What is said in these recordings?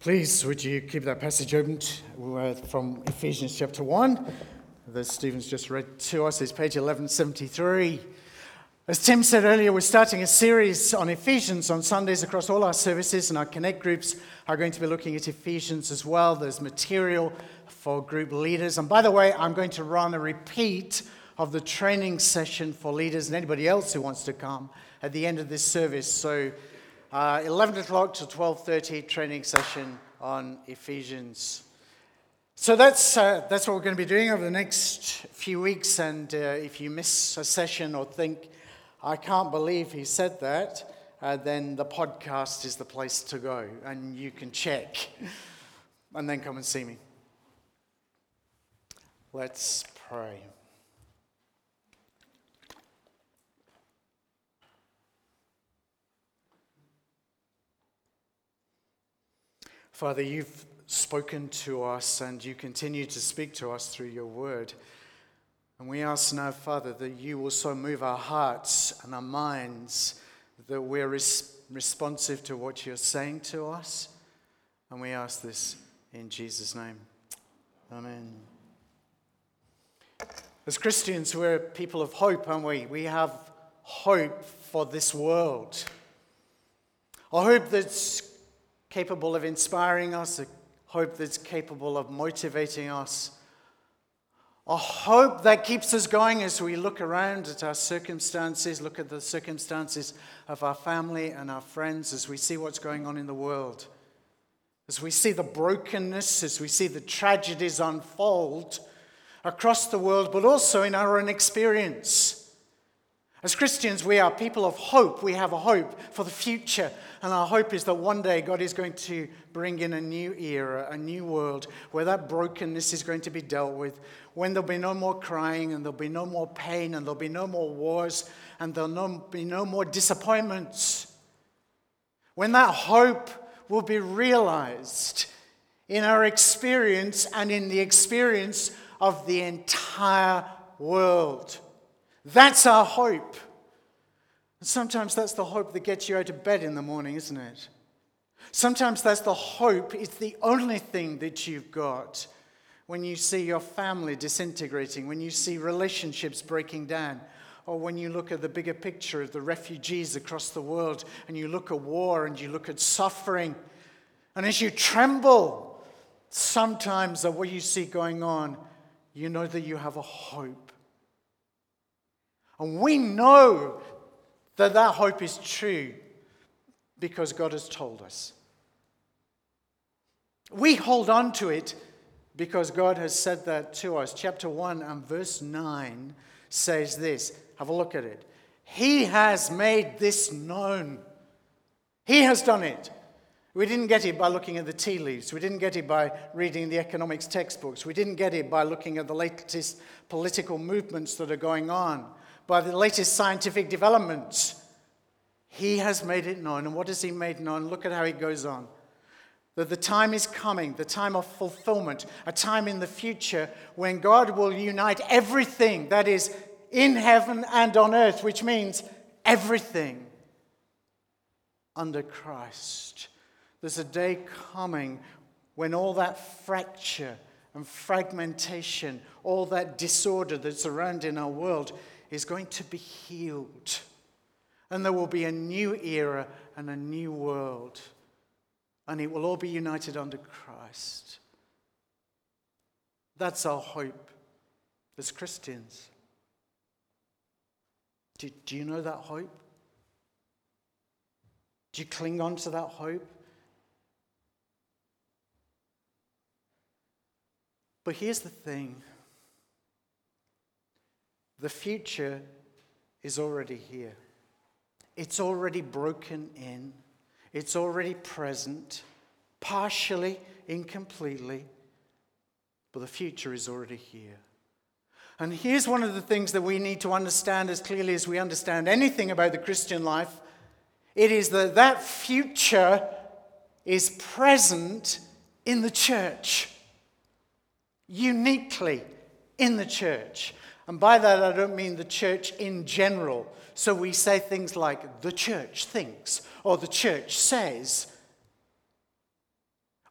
Please, would you keep that passage open uh, from Ephesians chapter 1 that Stephen's just read to us? It's page 1173. As Tim said earlier, we're starting a series on Ephesians on Sundays across all our services, and our Connect groups are going to be looking at Ephesians as well. There's material for group leaders. And by the way, I'm going to run a repeat of the training session for leaders and anybody else who wants to come at the end of this service. So uh, 11 o'clock to 12.30 training session on Ephesians. So that's, uh, that's what we're going to be doing over the next few weeks. And uh, if you miss a session or think, I can't believe he said that, uh, then the podcast is the place to go. And you can check and then come and see me. Let's pray. Father, you've spoken to us and you continue to speak to us through your word. And we ask now, Father, that you will so move our hearts and our minds that we're res- responsive to what you're saying to us. And we ask this in Jesus' name. Amen. As Christians, we're people of hope, aren't we? We have hope for this world. A hope that's capable of inspiring us, a hope that's capable of motivating us, a hope that keeps us going as we look around at our circumstances, look at the circumstances of our family and our friends, as we see what's going on in the world, as we see the brokenness, as we see the tragedies unfold across the world, but also in our own experience. As Christians, we are people of hope. We have a hope for the future. And our hope is that one day God is going to bring in a new era, a new world where that brokenness is going to be dealt with, when there'll be no more crying and there'll be no more pain and there'll be no more wars and there'll be no more disappointments. When that hope will be realized in our experience and in the experience of the entire world. That's our hope. Sometimes that's the hope that gets you out of bed in the morning, isn't it? Sometimes that's the hope, it's the only thing that you've got when you see your family disintegrating, when you see relationships breaking down, or when you look at the bigger picture of the refugees across the world and you look at war and you look at suffering. And as you tremble sometimes at what you see going on, you know that you have a hope. And we know that that hope is true because God has told us. We hold on to it because God has said that to us. Chapter 1 and verse 9 says this. Have a look at it. He has made this known. He has done it. We didn't get it by looking at the tea leaves. We didn't get it by reading the economics textbooks. We didn't get it by looking at the latest political movements that are going on by the latest scientific developments. He has made it known. And what has He made known? Look at how he goes on. That the time is coming, the time of fulfillment, a time in the future when God will unite everything that is in heaven and on earth, which means everything under Christ. There's a day coming when all that fracture and fragmentation, all that disorder that's around in our world is going to be healed. And there will be a new era and a new world. And it will all be united under Christ. That's our hope as Christians. Do, do you know that hope? Do you cling on to that hope? But here's the thing the future is already here. It's already broken in. It's already present, partially, incompletely, but the future is already here. And here's one of the things that we need to understand as clearly as we understand anything about the Christian life it is that that future is present in the church, uniquely in the church. And by that, I don't mean the church in general. So we say things like, the church thinks, or the church says.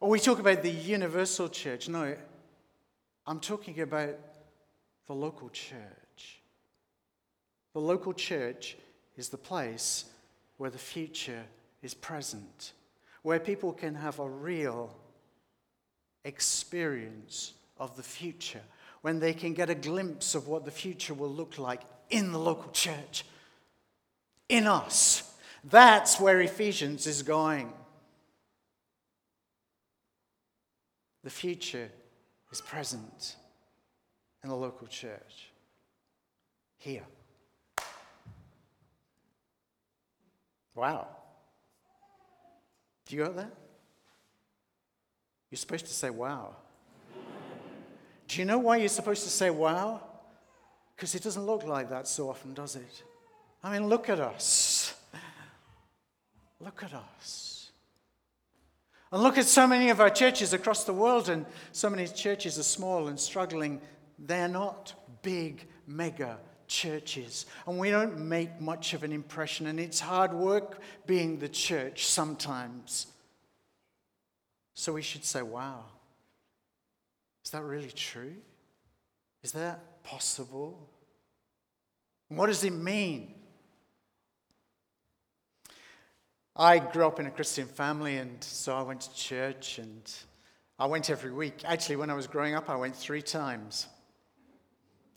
Or we talk about the universal church. No, I'm talking about the local church. The local church is the place where the future is present, where people can have a real experience of the future, when they can get a glimpse of what the future will look like in the local church, in us. That's where Ephesians is going. The future is present in the local church. Here. Wow. Do you got that? You're supposed to say wow. Do you know why you're supposed to say wow? Because it doesn't look like that so often, does it? I mean, look at us. Look at us. And look at so many of our churches across the world, and so many churches are small and struggling. They're not big, mega churches. And we don't make much of an impression, and it's hard work being the church sometimes. So we should say, wow, is that really true? Is that possible? what does it mean? I grew up in a Christian family, and so I went to church, and I went every week. Actually, when I was growing up, I went three times.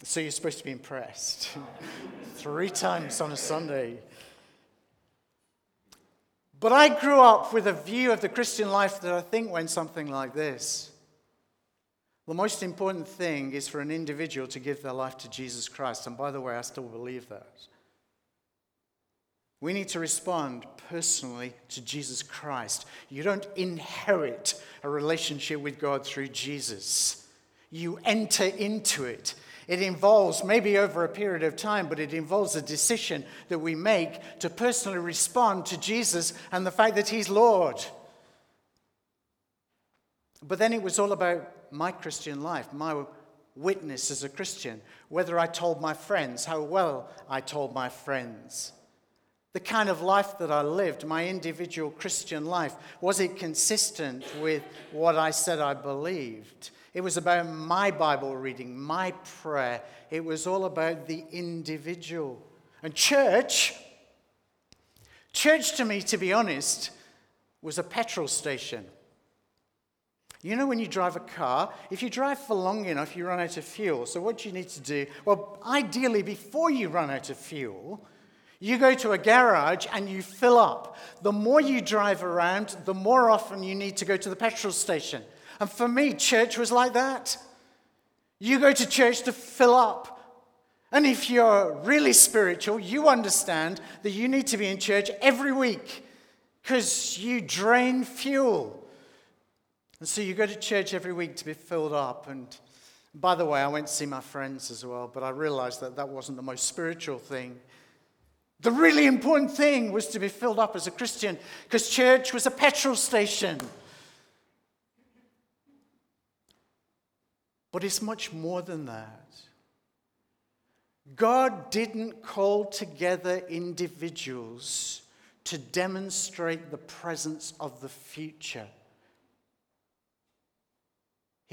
So you're supposed to be impressed. three times on a Sunday. But I grew up with a view of the Christian life that I think went something like this. The most important thing is for an individual to give their life to Jesus Christ. And by the way, I still believe that. We need to respond personally to Jesus Christ. You don't inherit a relationship with God through Jesus, you enter into it. It involves, maybe over a period of time, but it involves a decision that we make to personally respond to Jesus and the fact that He's Lord. But then it was all about my Christian life, my witness as a Christian, whether I told my friends, how well I told my friends. The kind of life that I lived, my individual Christian life, was it consistent with what I said I believed? It was about my Bible reading, my prayer. It was all about the individual. And church, church to me, to be honest, was a petrol station. You know, when you drive a car, if you drive for long enough, you run out of fuel. So, what you need to do, well, ideally, before you run out of fuel, you go to a garage and you fill up. The more you drive around, the more often you need to go to the petrol station. And for me, church was like that. You go to church to fill up. And if you're really spiritual, you understand that you need to be in church every week because you drain fuel. And so you go to church every week to be filled up. And by the way, I went to see my friends as well, but I realized that that wasn't the most spiritual thing. The really important thing was to be filled up as a Christian because church was a petrol station. But it's much more than that. God didn't call together individuals to demonstrate the presence of the future.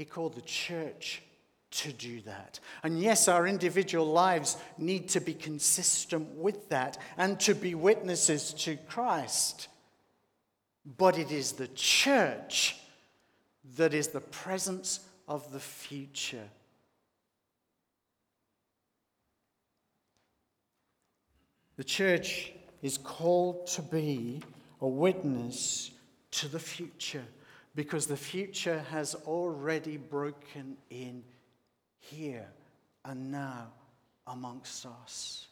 He called the church to do that. And yes, our individual lives need to be consistent with that and to be witnesses to Christ. But it is the church that is the presence of the future. The church is called to be a witness to the future because the future has already broken in here and now amongst us.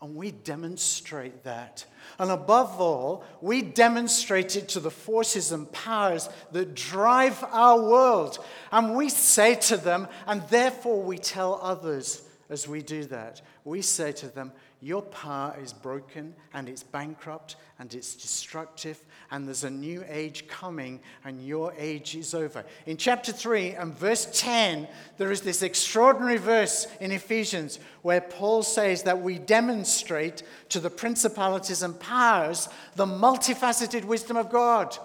And we demonstrate that. And above all, we demonstrate it to the forces and powers that drive our world. And we say to them, and therefore we tell others as we do that, we say to them, Your power is broken and it's bankrupt and it's destructive and there's a new age coming, and your age is over. In chapter 3 and verse 10, there is this extraordinary verse in Ephesians where Paul says that we demonstrate to the principalities and powers the multifaceted wisdom of God.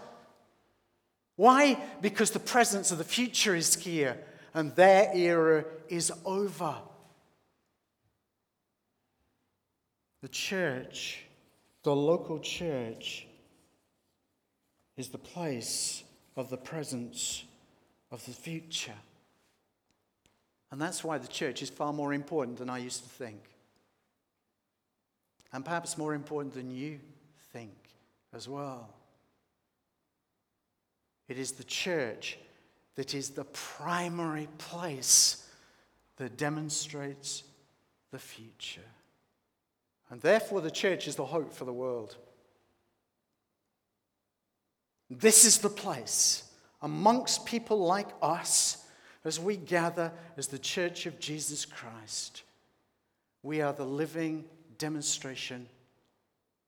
Why? Because the presence of the future is here and their era is over. The church, the local church, is the place of the presence of the future. And that's why the church is far more important than I used to think. And perhaps more important than you think as well. It is the church that is the primary place that demonstrates the future. And therefore, the church is the hope for the world. This is the place amongst people like us as we gather as the church of Jesus Christ. We are the living demonstration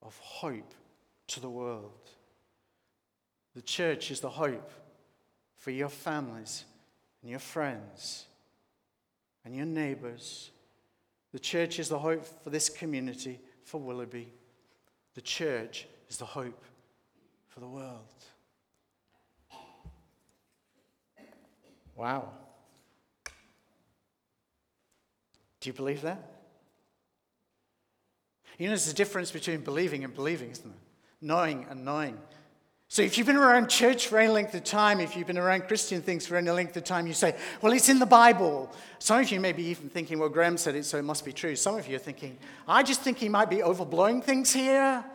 of hope to the world. The church is the hope for your families and your friends and your neighbors. The church is the hope for this community, for Willoughby. The church is the hope for the world. Wow. Do you believe that? You know, there's a difference between believing and believing, isn't there? Knowing and knowing. So if you've been around church for any length of time, if you've been around Christian things for any length of time, you say, well, it's in the Bible. Some of you may be even thinking, well, Graham said it, so it must be true. Some of you are thinking, I just think he might be overblowing things here.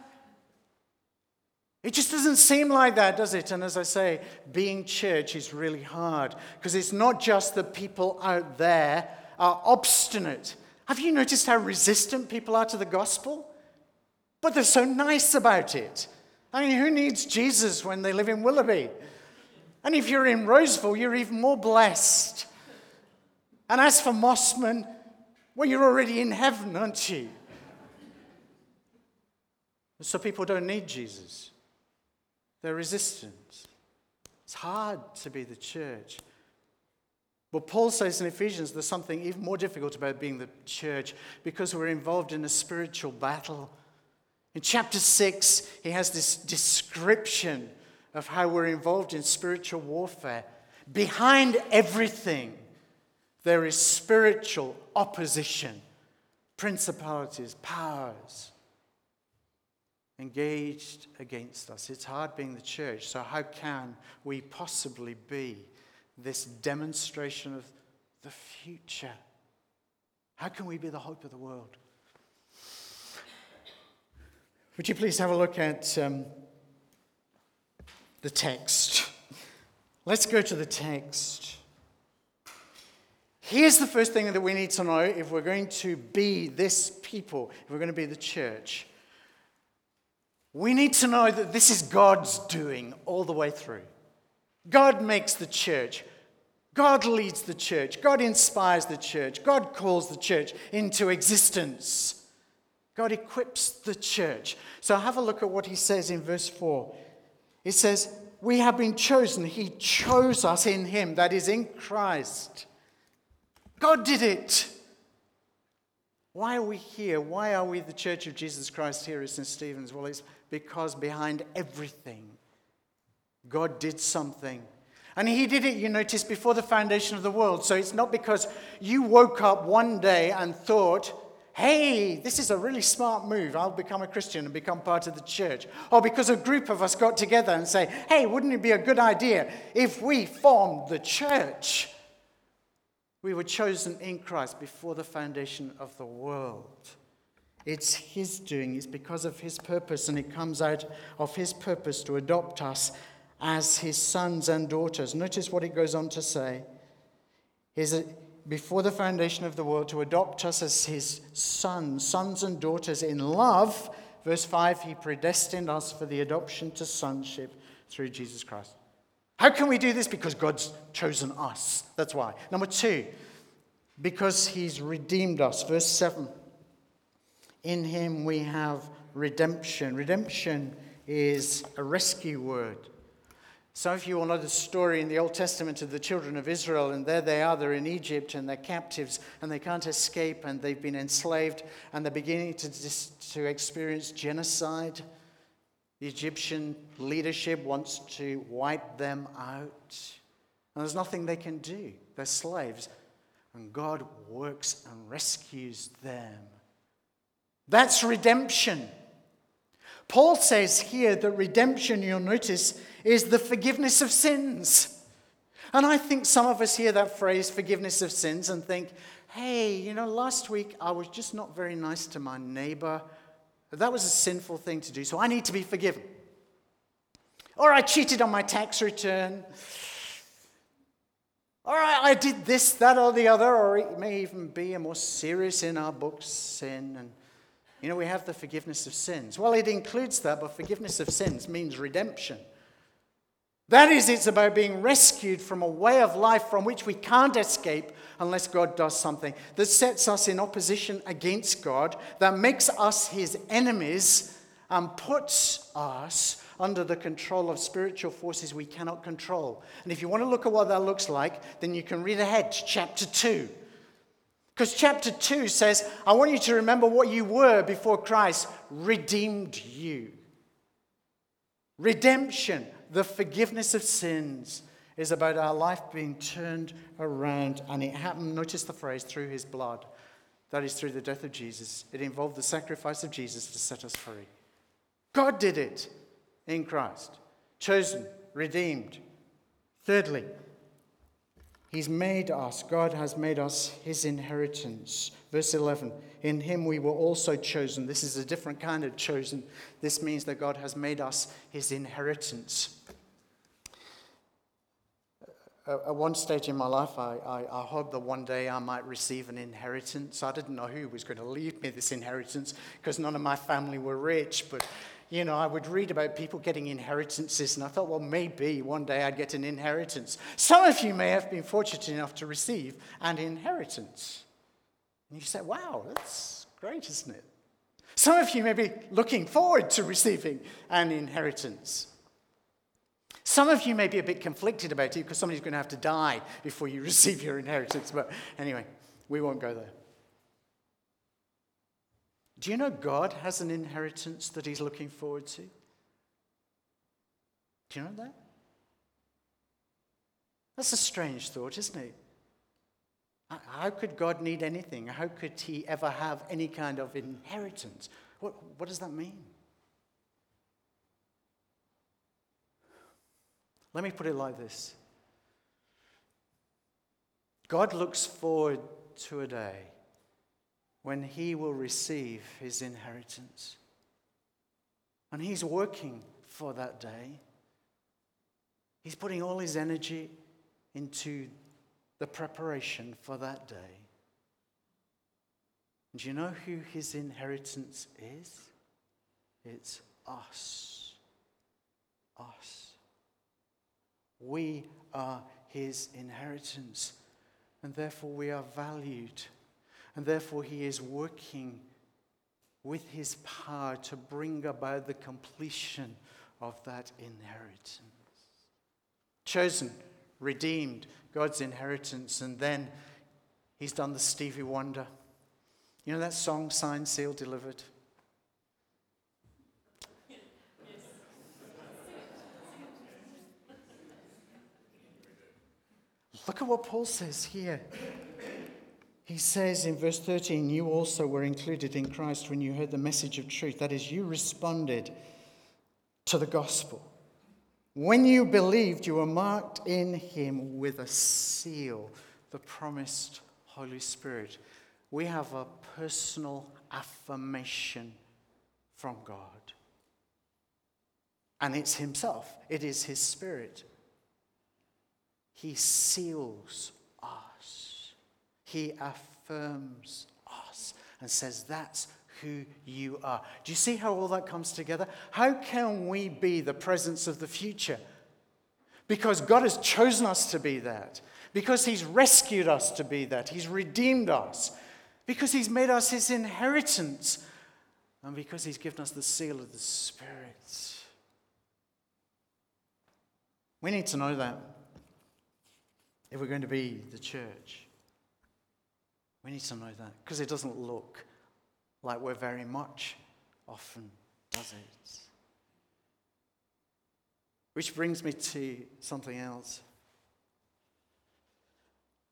It just doesn't seem like that, does it? And as I say, being church is really hard because it's not just that people out there are obstinate. Have you noticed how resistant people are to the gospel? But they're so nice about it. I mean, who needs Jesus when they live in Willoughby? And if you're in Roseville, you're even more blessed. And as for Mosman, well, you're already in heaven, aren't you? So people don't need Jesus. They're resistant. It's hard to be the church. But Paul says in Ephesians there's something even more difficult about being the church because we're involved in a spiritual battle. In chapter 6, he has this description of how we're involved in spiritual warfare. Behind everything, there is spiritual opposition, principalities, powers engaged against us. It's hard being the church, so how can we possibly be this demonstration of the future? How can we be the hope of the world? Would you please have a look at um, the text? Let's go to the text. Here's the first thing that we need to know if we're going to be this people, if we're going to be the church. We need to know that this is God's doing all the way through. God makes the church. God leads the church. God inspires the church. God calls the church into existence. God equips the church. So have a look at what he says in verse 4. It says, We have been chosen. He chose us in him, that is, in Christ. God did it. Why are we here? Why are we the Church of Jesus Christ here at St. Stephen's? Well, it's because behind everything, God did something. And he did it, you notice, before the foundation of the world. So it's not because you woke up one day and thought, hey, this is a really smart move. I'll become a Christian and become part of the church. Or because a group of us got together and say, hey, wouldn't it be a good idea if we formed the church? We were chosen in Christ before the foundation of the world. It's His doing, it's because of His purpose, and it comes out of His purpose to adopt us as His sons and daughters. Notice what it goes on to say. Before the foundation of the world to adopt us as his sons, sons and daughters in love. Verse 5 He predestined us for the adoption to sonship through Jesus Christ. How can we do this? Because God's chosen us. That's why. Number two, because He's redeemed us. Verse 7 In Him we have redemption. Redemption is a rescue word. Some of you will know the story in the Old Testament of the children of Israel, and there they are, they're in Egypt, and they're captives, and they can't escape, and they've been enslaved, and they're beginning to, to experience genocide. The Egyptian leadership wants to wipe them out. And there's nothing they can do. They're slaves. And God works and rescues them. That's redemption. Paul says here that redemption, you'll notice, is the forgiveness of sins. And I think some of us hear that phrase, forgiveness of sins, and think, hey, you know, last week I was just not very nice to my neighbor. That was a sinful thing to do, so I need to be forgiven. Or I cheated on my tax return. Or I, I did this, that, or the other, or it may even be a more serious in our books sin. And, you know, we have the forgiveness of sins. Well, it includes that, but forgiveness of sins means redemption. That is, it's about being rescued from a way of life from which we can't escape unless God does something that sets us in opposition against God, that makes us his enemies, and puts us under the control of spiritual forces we cannot control. And if you want to look at what that looks like, then you can read ahead to chapter 2. Because chapter 2 says, I want you to remember what you were before Christ redeemed you. Redemption, the forgiveness of sins, is about our life being turned around. And it happened, notice the phrase, through his blood. That is through the death of Jesus. It involved the sacrifice of Jesus to set us free. God did it in Christ, chosen, redeemed. Thirdly, He's made us, God has made us His inheritance. Verse 11, in Him we were also chosen. This is a different kind of chosen. This means that God has made us His inheritance. At one stage in my life, I, I, I, hoped that one day I might receive an inheritance. I didn't know who was going to leave me this inheritance because none of my family were rich. But you know, I would read about people getting inheritances, and I thought, well, maybe one day I'd get an inheritance. Some of you may have been fortunate enough to receive an inheritance. And you say, wow, that's great, isn't it? Some of you may be looking forward to receiving an inheritance. Some of you may be a bit conflicted about it because somebody's going to have to die before you receive your inheritance. But anyway, we won't go there. Do you know God has an inheritance that He's looking forward to? Do you know that? That's a strange thought, isn't it? How could God need anything? How could He ever have any kind of inheritance? What, what does that mean? Let me put it like this God looks forward to a day when he will receive his inheritance. And he's working for that day. He's putting all his energy into the preparation for that day. Do you know who his inheritance is? It's us. Us. We are his inheritance, and therefore we are valued and therefore, he is working with his power to bring about the completion of that inheritance. Chosen, redeemed, God's inheritance, and then he's done the Stevie Wonder. You know that song, Signed, Sealed, Delivered? Look at what Paul says here. He says in verse 13, You also were included in Christ when you heard the message of truth. That is, you responded to the gospel. When you believed, you were marked in him with a seal, the promised Holy Spirit. We have a personal affirmation from God. And it's himself, it is his spirit. He seals he affirms us and says, That's who you are. Do you see how all that comes together? How can we be the presence of the future? Because God has chosen us to be that. Because He's rescued us to be that. He's redeemed us. Because He's made us His inheritance. And because He's given us the seal of the Spirit. We need to know that if we're going to be the church. We need to know that because it doesn't look like we're very much often, does it? Which brings me to something else.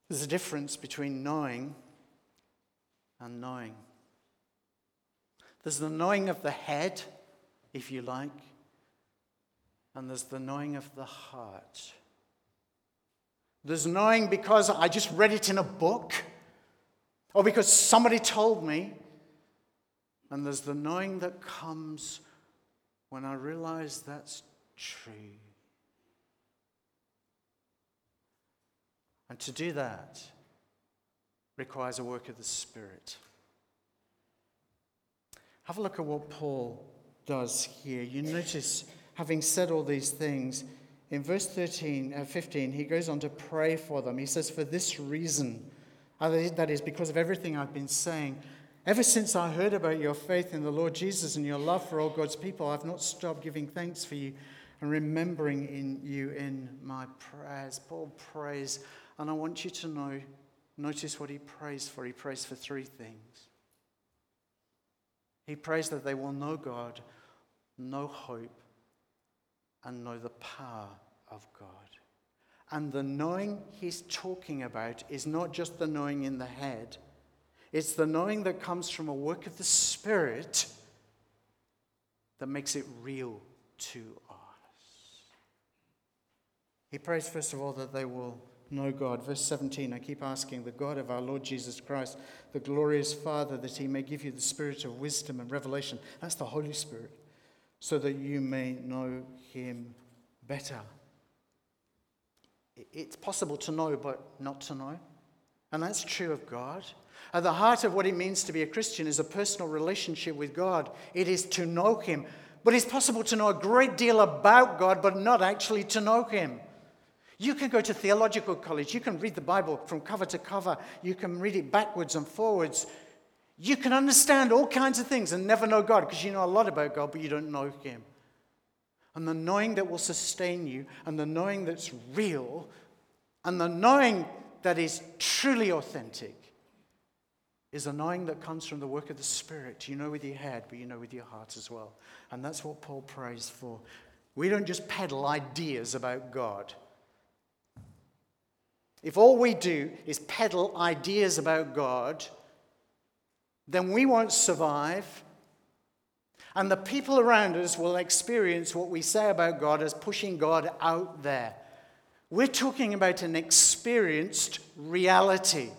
There's a difference between knowing and knowing. There's the knowing of the head, if you like, and there's the knowing of the heart. There's knowing because I just read it in a book or because somebody told me. And there's the knowing that comes when I realize that's true. And to do that requires a work of the Spirit. Have a look at what Paul does here. You notice, having said all these things, in verse 13, uh, 15, he goes on to pray for them. He says, For this reason, that is because of everything I've been saying, ever since I heard about your faith in the Lord Jesus and your love for all God's people, I've not stopped giving thanks for you and remembering in you in my prayers. Paul prays, and I want you to know, notice what he prays for. He prays for three things. He prays that they will know God, know hope, and know the power of God. And the knowing he's talking about is not just the knowing in the head, it's the knowing that comes from a work of the Spirit that makes it real to us. He prays, first of all, that they will know God. Verse 17, I keep asking the God of our Lord Jesus Christ, the glorious Father, that he may give you the spirit of wisdom and revelation. That's the Holy Spirit, so that you may know him better. It's possible to know, but not to know. And that's true of God. At the heart of what it means to be a Christian is a personal relationship with God. It is to know Him. But it's possible to know a great deal about God, but not actually to know Him. You can go to theological college. You can read the Bible from cover to cover. You can read it backwards and forwards. You can understand all kinds of things and never know God because you know a lot about God, but you don't know Him. And the knowing that will sustain you, and the knowing that's real, and the knowing that is truly authentic is a knowing that comes from the work of the Spirit. You know with your head, but you know with your heart as well. And that's what Paul prays for. We don't just peddle ideas about God. If all we do is peddle ideas about God, then we won't survive. And the people around us will experience what we say about God as pushing God out there. We're talking about an experienced reality.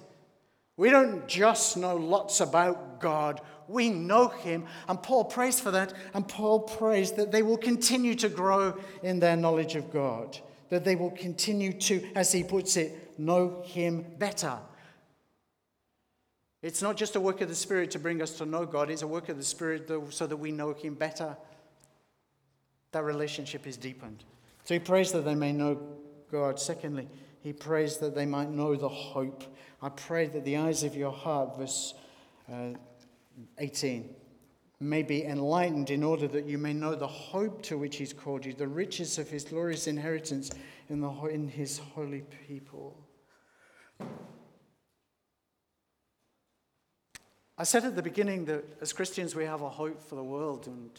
We don't just know lots about God, we know Him. And Paul prays for that. And Paul prays that they will continue to grow in their knowledge of God, that they will continue to, as he puts it, know Him better. It's not just a work of the Spirit to bring us to know God, it's a work of the Spirit so that we know Him better. That relationship is deepened. So he prays that they may know God. Secondly, he prays that they might know the hope. I pray that the eyes of your heart, verse uh, 18, may be enlightened in order that you may know the hope to which he's called you, the riches of his glorious inheritance in, the, in his holy people. I said at the beginning that as Christians we have a hope for the world and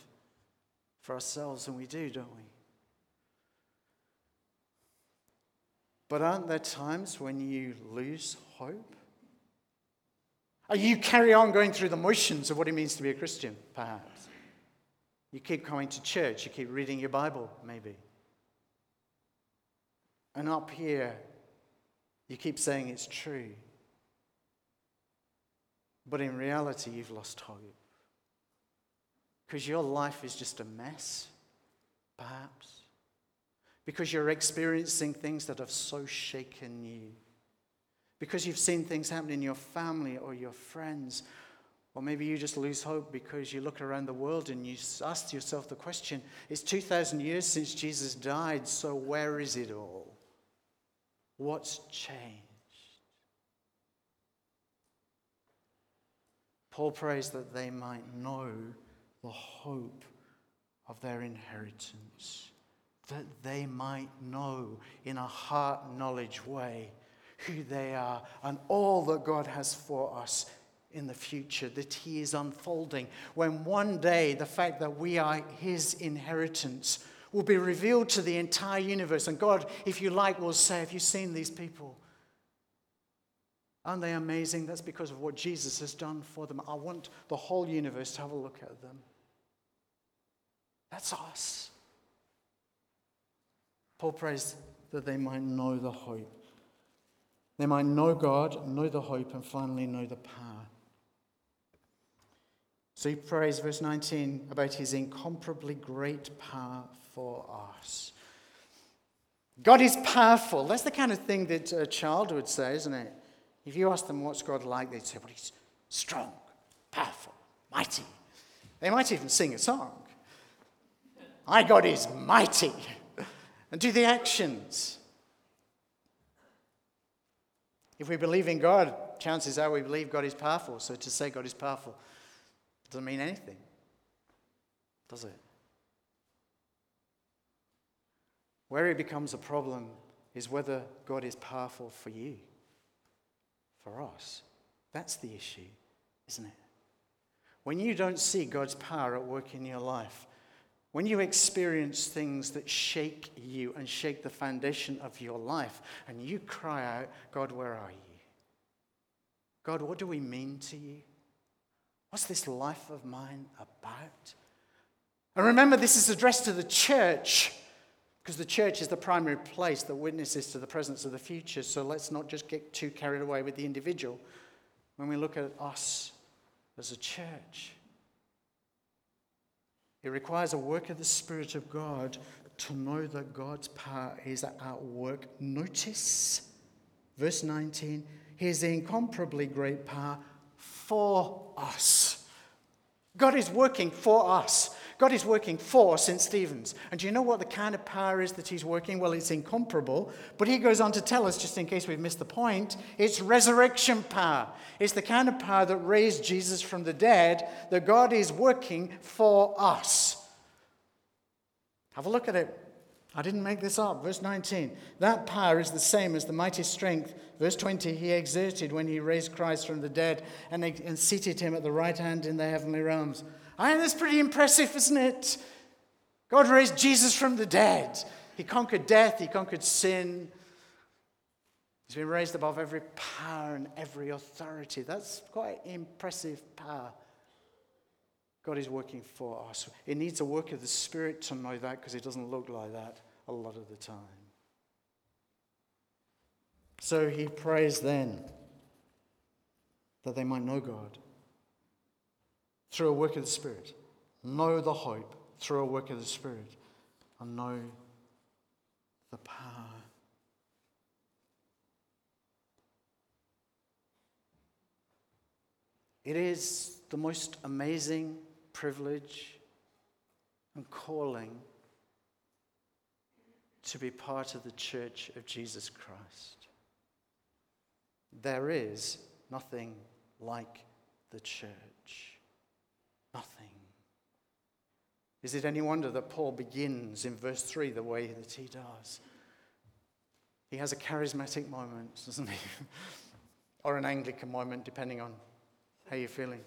for ourselves, and we do, don't we? But aren't there times when you lose hope? Or you carry on going through the motions of what it means to be a Christian, perhaps. You keep coming to church, you keep reading your Bible, maybe. And up here, you keep saying it's true. But in reality, you've lost hope. Because your life is just a mess, perhaps. Because you're experiencing things that have so shaken you. Because you've seen things happen in your family or your friends. Or maybe you just lose hope because you look around the world and you ask yourself the question it's 2,000 years since Jesus died, so where is it all? What's changed? Paul prays that they might know the hope of their inheritance, that they might know in a heart knowledge way who they are and all that God has for us in the future that He is unfolding. When one day the fact that we are His inheritance will be revealed to the entire universe. And God, if you like, will say, Have you seen these people? Aren't they amazing? That's because of what Jesus has done for them. I want the whole universe to have a look at them. That's us. Paul prays that they might know the hope. They might know God, know the hope, and finally know the power. So he prays, verse 19, about his incomparably great power for us. God is powerful. That's the kind of thing that a child would say, isn't it? If you ask them what's God like, they'd say, well, he's strong, powerful, mighty. They might even sing a song. My God is mighty. And do the actions. If we believe in God, chances are we believe God is powerful. So to say God is powerful doesn't mean anything, does it? Where it becomes a problem is whether God is powerful for you, for us. That's the issue, isn't it? When you don't see God's power at work in your life, when you experience things that shake you and shake the foundation of your life, and you cry out, God, where are you? God, what do we mean to you? What's this life of mine about? And remember, this is addressed to the church because the church is the primary place that witnesses to the presence of the future. So let's not just get too carried away with the individual when we look at us as a church. It requires a work of the Spirit of God to know that God's power is at work. Notice verse 19, He is the incomparably great power for us. God is working for us. God is working for St. Stephen's. And do you know what the kind of power is that he's working? Well, it's incomparable. But he goes on to tell us, just in case we've missed the point, it's resurrection power. It's the kind of power that raised Jesus from the dead that God is working for us. Have a look at it. I didn't make this up. Verse 19. That power is the same as the mighty strength, verse 20, he exerted when he raised Christ from the dead and, and seated him at the right hand in the heavenly realms. I mean, that's pretty impressive, isn't it? God raised Jesus from the dead. He conquered death, he conquered sin. He's been raised above every power and every authority. That's quite impressive power. God is working for us. It needs a work of the Spirit to know that because it doesn't look like that a lot of the time. So he prays then that they might know God through a work of the Spirit, know the hope through a work of the Spirit, and know the power. It is the most amazing privilege and calling to be part of the church of Jesus Christ. There is nothing like the church. Nothing. Is it any wonder that Paul begins in verse 3 the way that he does? He has a charismatic moment, doesn't he? or an Anglican moment, depending on how you're feeling.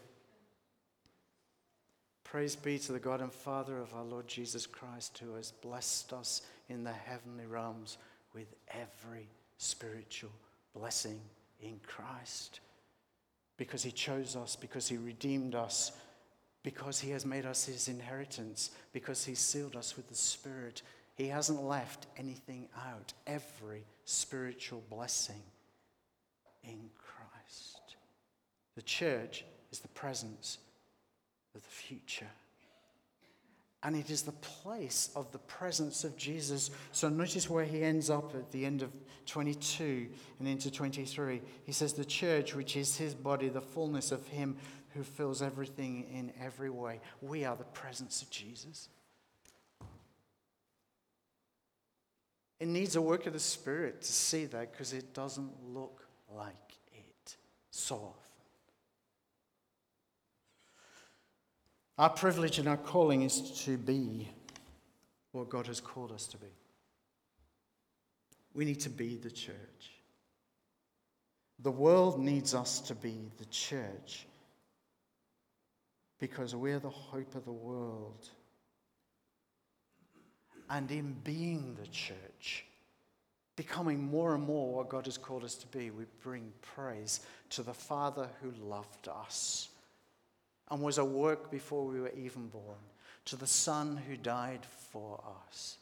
Praise be to the God and Father of our Lord Jesus Christ, who has blessed us in the heavenly realms with every spiritual blessing in Christ. Because he chose us, because he redeemed us, because he has made us his inheritance, because he sealed us with the Spirit. He hasn't left anything out. Every spiritual blessing in Christ. The church is the presence of the future. And it is the place of the presence of Jesus. So notice where he ends up at the end of 22 and into 23. He says, The church, which is his body, the fullness of him who fills everything in every way. We are the presence of Jesus. It needs a work of the Spirit to see that because it doesn't look like it so often. Our privilege and our calling is to be what God has called us to be. We need to be the church. The world needs us to be the church because we're the hope of the world. and in being the church, becoming more and more what God has called us to be, we bring praise to the Father who loved us and was at work before we were even born, to the Son who died for us,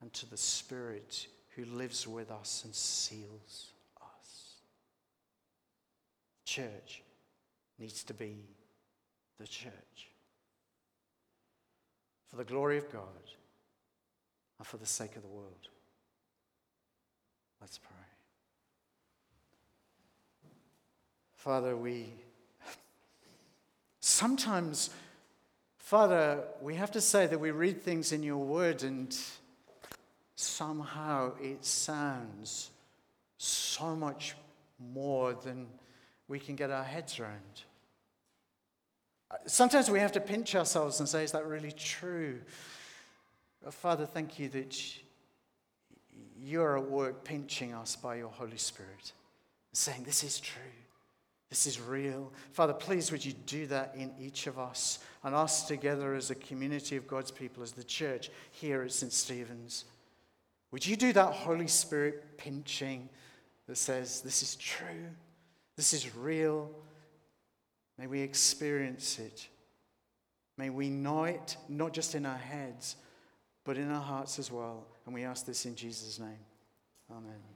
and to the Spirit who lives with us and seals us. Church needs to be the church. For the glory of God and for the sake of the world. Let's pray. Father, we sometimes, Father, we have to say that we read things in your word and somehow it sounds so much more than we can get our heads around. Sometimes we have to pinch ourselves and say, Is that really true? Father, thank you that you're at work pinching us by your Holy Spirit, saying, This is true. This is real. Father, please would you do that in each of us and us together as a community of God's people, as the church here at St. Stephen's. Would you do that Holy Spirit pinching that says, This is true, this is real, May we experience it. May we know it, not just in our heads, but in our hearts as well. And we ask this in Jesus' name. Amen.